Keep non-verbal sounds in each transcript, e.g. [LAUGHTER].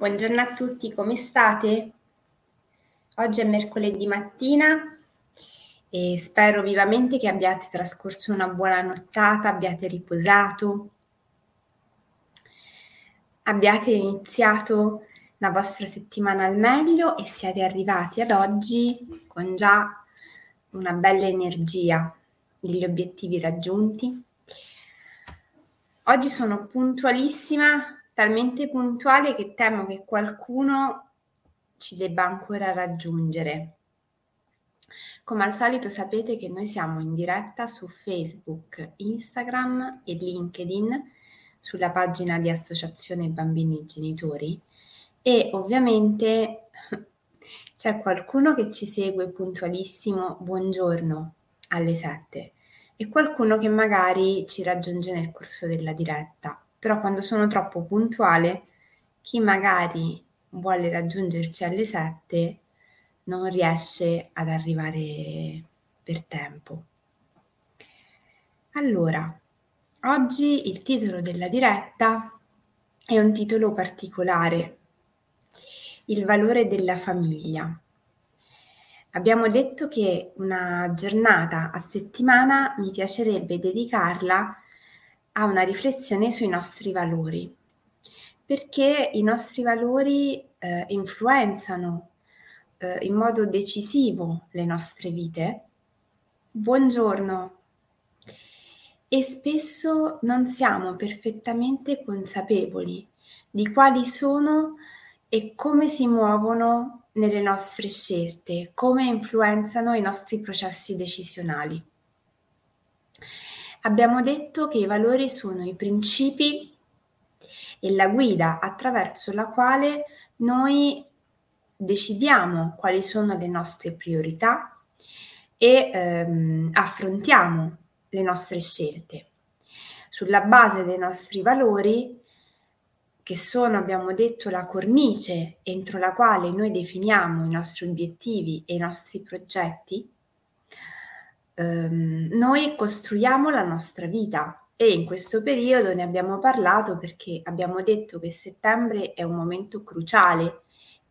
Buongiorno a tutti, come state? Oggi è mercoledì mattina e spero vivamente che abbiate trascorso una buona nottata, abbiate riposato, abbiate iniziato la vostra settimana al meglio e siate arrivati ad oggi con già una bella energia degli obiettivi raggiunti. Oggi sono puntualissima talmente puntuale che temo che qualcuno ci debba ancora raggiungere. Come al solito sapete che noi siamo in diretta su Facebook, Instagram e LinkedIn sulla pagina di Associazione Bambini e Genitori e ovviamente [LAUGHS] c'è qualcuno che ci segue puntualissimo, buongiorno alle 7 e qualcuno che magari ci raggiunge nel corso della diretta però quando sono troppo puntuale, chi magari vuole raggiungerci alle 7 non riesce ad arrivare per tempo. Allora, oggi il titolo della diretta è un titolo particolare, il valore della famiglia. Abbiamo detto che una giornata a settimana mi piacerebbe dedicarla a una riflessione sui nostri valori, perché i nostri valori eh, influenzano eh, in modo decisivo le nostre vite. Buongiorno. E spesso non siamo perfettamente consapevoli di quali sono e come si muovono nelle nostre scelte, come influenzano i nostri processi decisionali. Abbiamo detto che i valori sono i principi e la guida attraverso la quale noi decidiamo quali sono le nostre priorità e ehm, affrontiamo le nostre scelte. Sulla base dei nostri valori, che sono, abbiamo detto, la cornice entro la quale noi definiamo i nostri obiettivi e i nostri progetti, ehm, noi costruiamo la nostra vita e in questo periodo ne abbiamo parlato perché abbiamo detto che settembre è un momento cruciale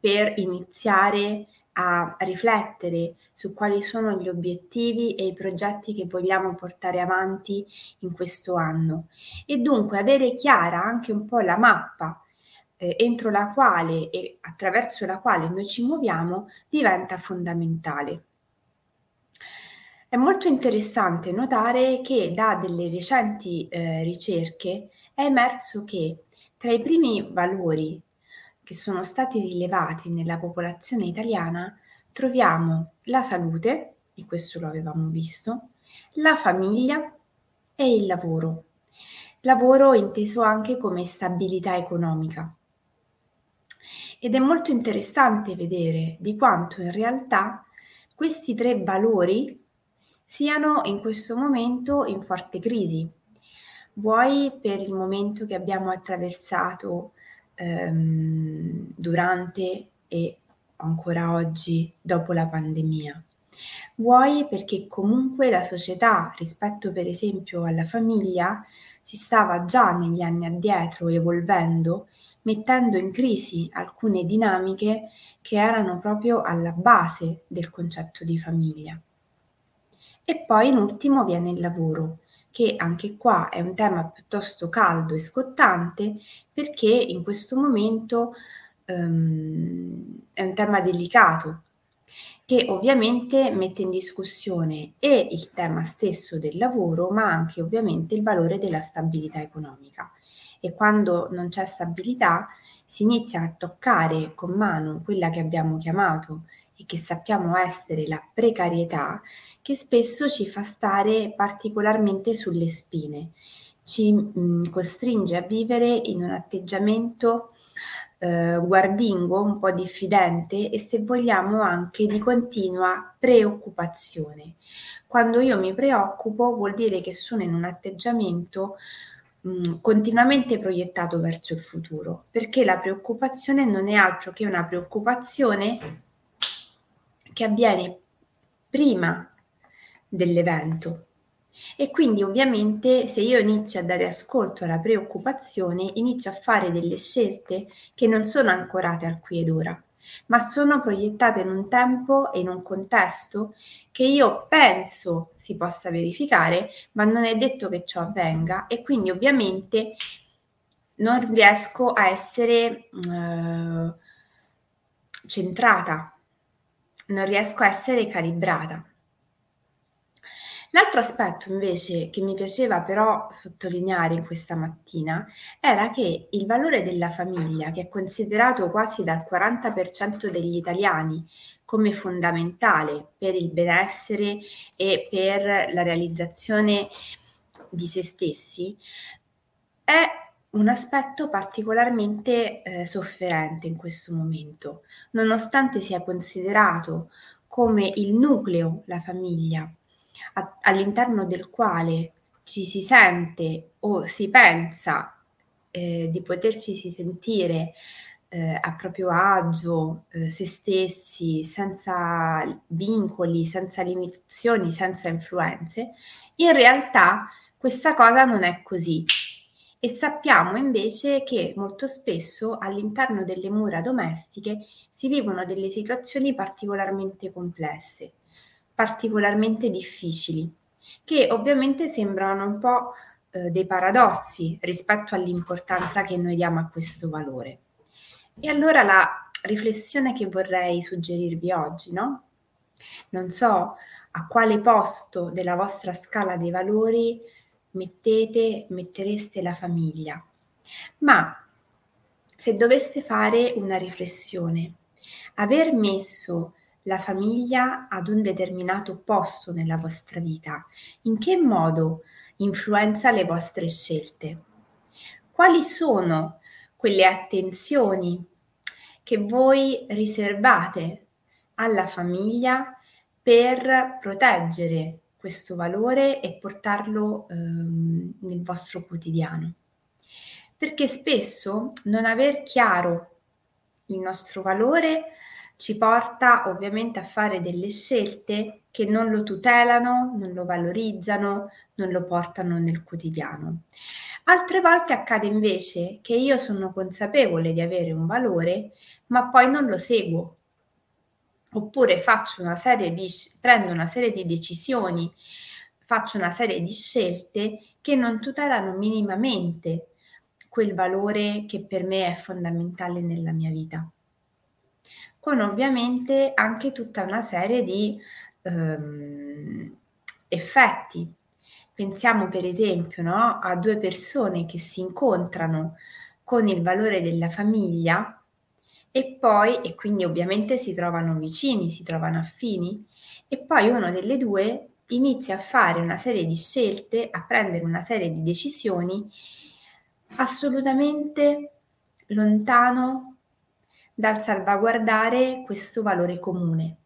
per iniziare a riflettere su quali sono gli obiettivi e i progetti che vogliamo portare avanti in questo anno e dunque avere chiara anche un po' la mappa eh, entro la quale e attraverso la quale noi ci muoviamo diventa fondamentale. È molto interessante notare che da delle recenti eh, ricerche è emerso che tra i primi valori che sono stati rilevati nella popolazione italiana troviamo la salute, e questo lo avevamo visto, la famiglia e il lavoro. Lavoro inteso anche come stabilità economica. Ed è molto interessante vedere di quanto in realtà questi tre valori siano in questo momento in forte crisi, vuoi per il momento che abbiamo attraversato ehm, durante e ancora oggi dopo la pandemia, vuoi perché comunque la società rispetto per esempio alla famiglia si stava già negli anni addietro evolvendo, mettendo in crisi alcune dinamiche che erano proprio alla base del concetto di famiglia. E poi in ultimo viene il lavoro, che anche qua è un tema piuttosto caldo e scottante perché in questo momento um, è un tema delicato che ovviamente mette in discussione e il tema stesso del lavoro, ma anche ovviamente il valore della stabilità economica. E quando non c'è stabilità si inizia a toccare con mano quella che abbiamo chiamato e che sappiamo essere la precarietà, che spesso ci fa stare particolarmente sulle spine, ci mh, mm, costringe a vivere in un atteggiamento eh, guardingo, un po' diffidente e se vogliamo anche di continua preoccupazione. Quando io mi preoccupo vuol dire che sono in un atteggiamento mm, continuamente proiettato verso il futuro, perché la preoccupazione non è altro che una preoccupazione che avviene prima dell'evento. E quindi ovviamente se io inizio a dare ascolto alla preoccupazione, inizio a fare delle scelte che non sono ancorate al qui ed ora, ma sono proiettate in un tempo e in un contesto che io penso si possa verificare, ma non è detto che ciò avvenga e quindi ovviamente non riesco a essere uh, centrata, non riesco a essere calibrata. L'altro aspetto invece che mi piaceva però sottolineare in questa mattina era che il valore della famiglia, che è considerato quasi dal 40% degli italiani come fondamentale per il benessere e per la realizzazione di se stessi, è un aspetto particolarmente eh, sofferente in questo momento, nonostante sia considerato come il nucleo, la famiglia, a, all'interno del quale ci si sente o si pensa eh, di poterci sentire eh, a proprio agio, eh, se stessi, senza vincoli, senza limitazioni, senza influenze, in realtà questa cosa non è così. E sappiamo invece che molto spesso all'interno delle mura domestiche si vivono delle situazioni particolarmente complesse particolarmente difficili, che ovviamente sembrano un po' eh, dei paradossi rispetto all'importanza che noi diamo a questo valore. E allora la riflessione che vorrei suggerirvi oggi, no? Non so a quale posto della vostra scala dei valori mettete, mettereste la famiglia, ma se doveste fare una riflessione, aver messo la famiglia ad un determinato posto nella vostra vita? In che modo influenza le vostre scelte? Quali sono quelle attenzioni che voi riservate alla famiglia per proteggere questo valore e portarlo ehm, nel vostro quotidiano? Perché spesso non aver chiaro il nostro valore ci porta ovviamente a fare delle scelte che non lo tutelano, non lo valorizzano, non lo portano nel quotidiano. Altre volte accade invece che io sono consapevole di avere un valore, ma poi non lo seguo. Oppure faccio una serie di, prendo una serie di decisioni, faccio una serie di scelte che non tutelano minimamente quel valore che per me è fondamentale nella mia vita con ovviamente anche tutta una serie di ehm, effetti. Pensiamo per esempio no, a due persone che si incontrano con il valore della famiglia e poi, e quindi ovviamente si trovano vicini, si trovano affini, e poi uno delle due inizia a fare una serie di scelte, a prendere una serie di decisioni assolutamente lontano dal salvaguardare questo valore comune.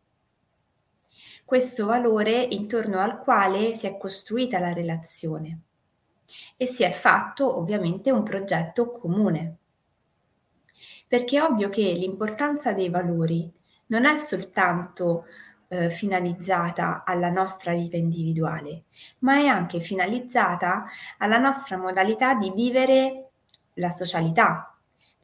Questo valore intorno al quale si è costruita la relazione e si è fatto ovviamente un progetto comune. Perché è ovvio che l'importanza dei valori non è soltanto eh, finalizzata alla nostra vita individuale, ma è anche finalizzata alla nostra modalità di vivere la socialità,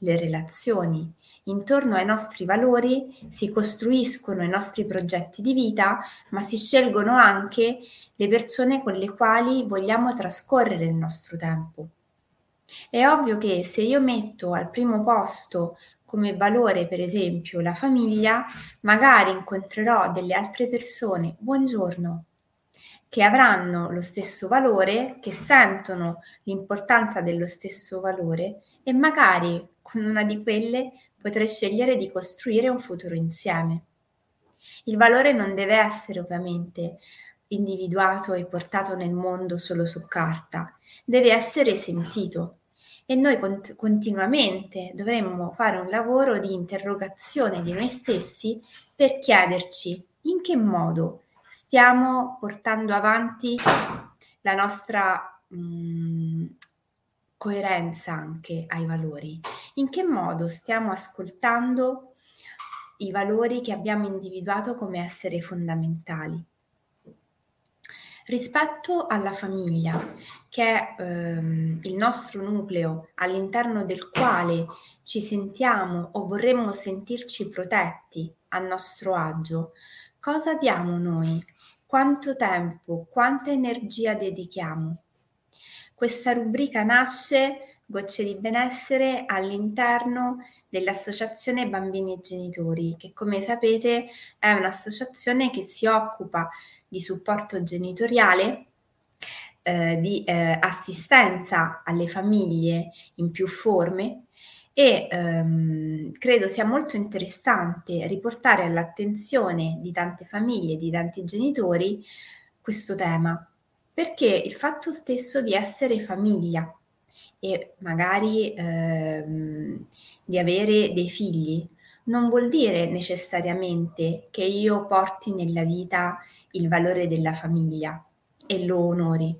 le relazioni, Intorno ai nostri valori si costruiscono i nostri progetti di vita, ma si scelgono anche le persone con le quali vogliamo trascorrere il nostro tempo. È ovvio che se io metto al primo posto come valore, per esempio, la famiglia, magari incontrerò delle altre persone, buongiorno, che avranno lo stesso valore, che sentono l'importanza dello stesso valore e magari con una di quelle potrei scegliere di costruire un futuro insieme. Il valore non deve essere ovviamente individuato e portato nel mondo solo su carta, deve essere sentito e noi cont- continuamente dovremmo fare un lavoro di interrogazione di noi stessi per chiederci in che modo stiamo portando avanti la nostra mh, mm, coerenza anche ai valori. In che modo stiamo ascoltando i valori che abbiamo individuato come essere fondamentali? Rispetto alla famiglia, che è ehm, il nostro nucleo all'interno del quale ci sentiamo o vorremmo sentirci protetti a nostro agio, cosa diamo noi? Quanto tempo, quanta energia dedichiamo? Questa rubrica nasce, Gocce di Benessere, all'interno dell'Associazione Bambini e Genitori, che come sapete è un'associazione che si occupa di supporto genitoriale, eh, di eh, assistenza alle famiglie in più forme e ehm, credo sia molto interessante riportare all'attenzione di tante famiglie, di tanti genitori, questo tema, perché il fatto stesso di essere famiglia e magari ehm, di avere dei figli non vuol dire necessariamente che io porti nella vita il valore della famiglia e lo onori.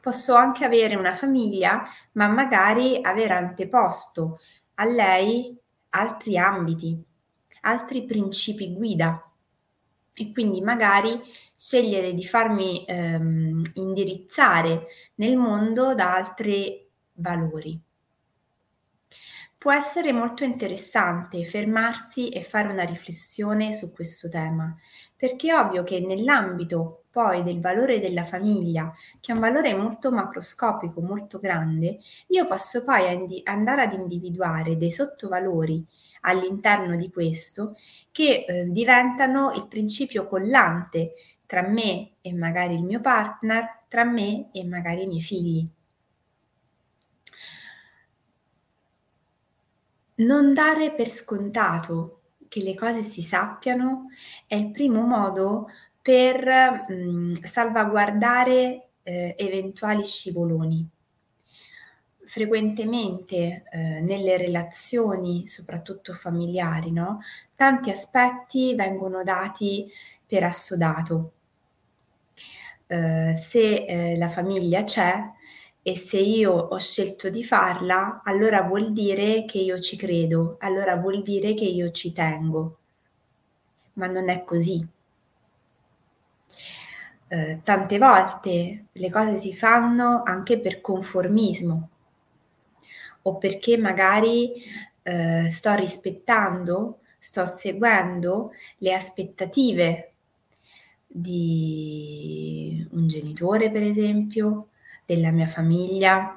Posso anche avere una famiglia, ma magari aver anteposto a lei altri ambiti, altri principi guida e quindi magari scegliere di farmi ehm, indirizzare nel mondo da altri valori. Può essere molto interessante fermarsi e fare una riflessione su questo tema, perché è ovvio che nell'ambito poi del valore della famiglia, che è un valore molto macroscopico, molto grande, io posso poi indi- andare ad individuare dei sottovalori all'interno di questo che eh, diventano il principio collante tra me e magari il mio partner, tra me e magari i miei figli. Non dare per scontato che le cose si sappiano è il primo modo per mh, salvaguardare eh, eventuali scivoloni. Frequentemente eh, nelle relazioni, soprattutto familiari, no? tanti aspetti vengono dati per assodato. Eh, se eh, la famiglia c'è, e se io ho scelto di farla, allora vuol dire che io ci credo, allora vuol dire che io ci tengo. Ma non è così. Eh, tante volte le cose si fanno anche per conformismo o perché magari eh, sto rispettando, sto seguendo le aspettative di un genitore, per esempio, della mia famiglia,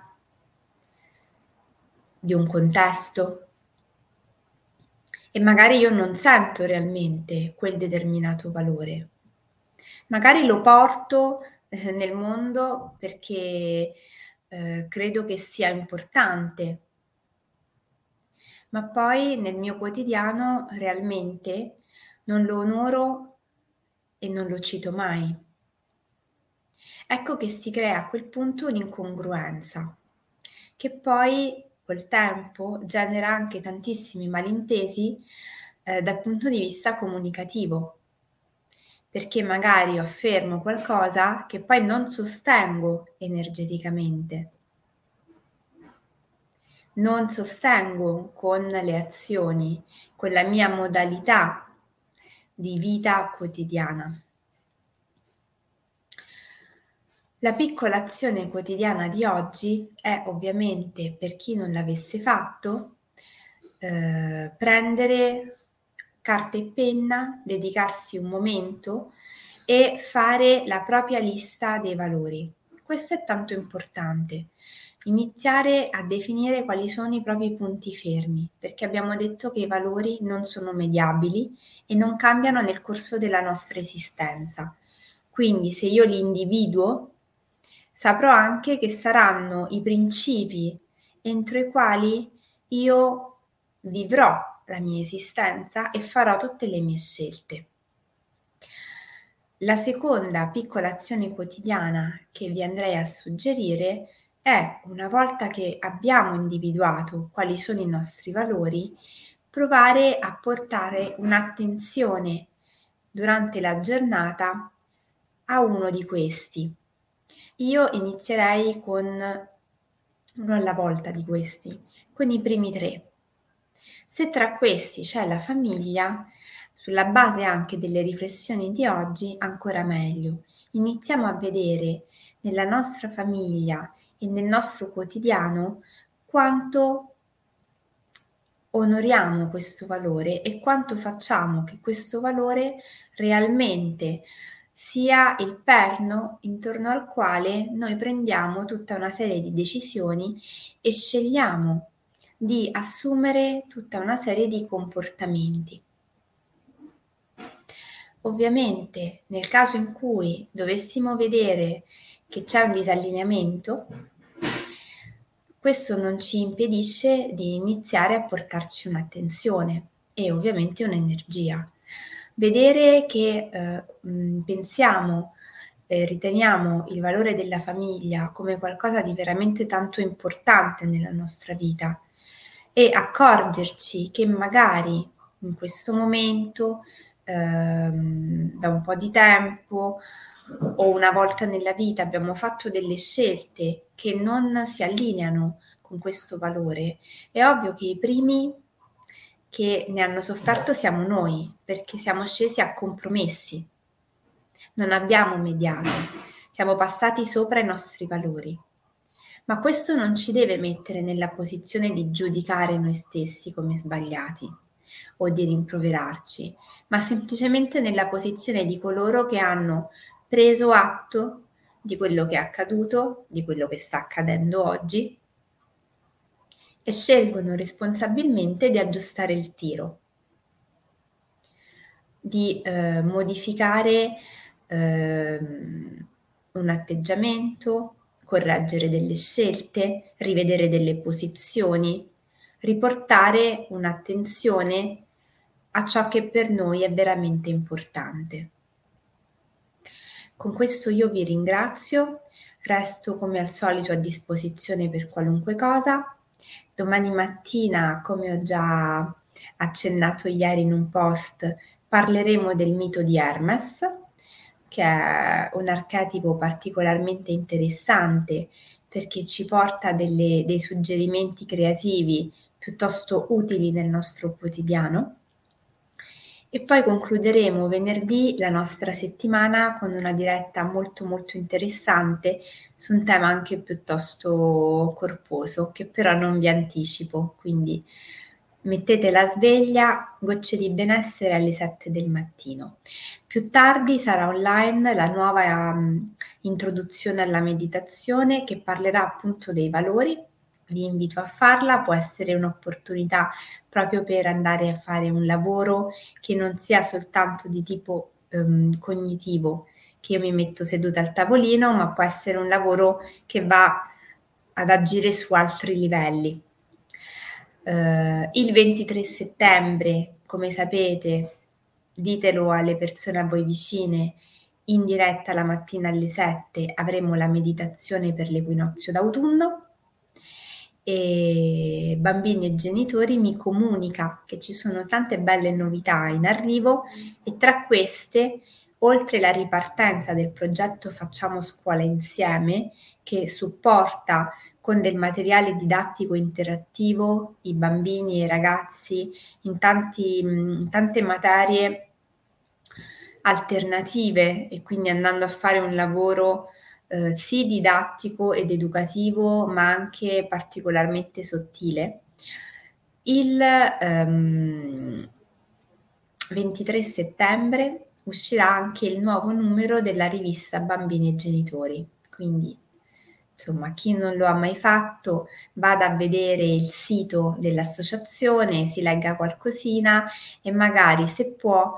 di un contesto e magari io non sento realmente quel determinato valore. Magari lo porto eh, nel mondo perché eh, credo che sia importante, ma poi nel mio quotidiano realmente non lo onoro e non lo cito mai. Ecco che si crea a quel punto un'incongruenza, che poi col tempo genera anche tantissimi malintesi eh, dal punto di vista comunicativo, perché magari affermo qualcosa che poi non sostengo energeticamente, non sostengo con le azioni, con la mia modalità di vita quotidiana. La piccola azione quotidiana di oggi è ovviamente, per chi non l'avesse fatto, eh, prendere carta e penna, dedicarsi un momento e fare la propria lista dei valori. Questo è tanto importante. Iniziare a definire quali sono i propri punti fermi, perché abbiamo detto che i valori non sono mediabili e non cambiano nel corso della nostra esistenza. Quindi se io li individuo saprò anche che saranno i principi entro i quali io vivrò la mia esistenza e farò tutte le mie scelte. La seconda piccola azione quotidiana che vi andrei a suggerire è, una volta che abbiamo individuato quali sono i nostri valori, provare a portare un'attenzione durante la giornata a uno di questi io inizierei con uno alla volta di questi, con i primi tre. Se tra questi c'è la famiglia, sulla base anche delle riflessioni di oggi, ancora meglio. iniziamo a vedere nella nostra famiglia e nel nostro quotidiano quanto onoriamo questo valore e quanto facciamo che questo valore realmente sia il perno intorno al quale noi prendiamo tutta una serie di decisioni e scegliamo di assumere tutta una serie di comportamenti. Ovviamente nel caso in cui dovessimo vedere che c'è un disallineamento, questo non ci impedisce di iniziare a portarci un'attenzione e ovviamente un'energia. Vedere che eh, pensiamo, eh, riteniamo il valore della famiglia come qualcosa di veramente tanto importante nella nostra vita e accorgerci che magari in questo momento, ehm, da un po' di tempo, o una volta nella vita abbiamo fatto delle scelte che non si allineano con questo valore, è ovvio che i primi che ne hanno sofferto siamo noi, perché siamo scesi a compromessi, non abbiamo mediato, siamo passati sopra i nostri valori. Ma questo non ci deve mettere nella posizione di giudicare noi stessi come sbagliati o di rimproverarci, ma semplicemente nella posizione di coloro che hanno preso atto di quello che è accaduto, di quello che sta accadendo oggi e scelgono responsabilmente di aggiustare il tiro, di eh, modificare eh, un atteggiamento, correggere delle scelte, rivedere delle posizioni, riportare un'attenzione a ciò che per noi è veramente importante. Con questo io vi ringrazio, resto come al solito a disposizione per qualunque cosa. Domani mattina, come ho già accennato ieri in un post, parleremo del mito di Hermes, che è un archetipo particolarmente interessante perché ci porta delle, dei suggerimenti creativi piuttosto utili nel nostro quotidiano. E poi concluderemo venerdì la nostra settimana con una diretta molto molto interessante su un tema anche piuttosto corposo che però non vi anticipo, quindi mettete la sveglia, gocce di benessere alle 7 del mattino. Più tardi sarà online la nuova um, introduzione alla meditazione che parlerà appunto dei valori vi invito a farla, può essere un'opportunità proprio per andare a fare un lavoro che non sia soltanto di tipo um, cognitivo, che io mi metto seduta al tavolino, ma può essere un lavoro che va ad agire su altri livelli. Uh, il 23 settembre, come sapete, ditelo alle persone a voi vicine, in diretta la mattina alle 7 avremo la meditazione per l'equinozio d'autunno e bambini e genitori mi comunica che ci sono tante belle novità in arrivo e tra queste, oltre la ripartenza del progetto Facciamo scuola insieme, che supporta con del materiale didattico interattivo i bambini e i ragazzi in, tanti, in tante materie alternative e quindi andando a fare un lavoro eh, sì didattico ed educativo, ma anche particolarmente sottile. Il ehm, 23 settembre uscirà anche il nuovo numero della rivista Bambini e Genitori, quindi insomma chi non lo ha mai fatto vada a vedere il sito dell'associazione, si legga qualcosina e magari se può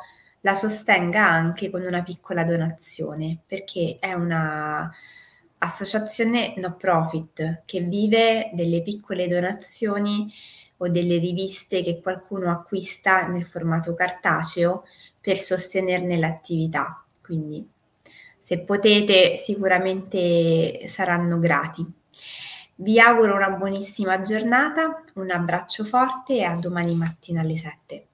la sostenga anche con una piccola donazione, perché è una associazione no profit che vive delle piccole donazioni o delle riviste che qualcuno acquista nel formato cartaceo per sostenerne l'attività. Quindi se potete sicuramente saranno grati. Vi auguro una buonissima giornata, un abbraccio forte e a domani mattina alle 7.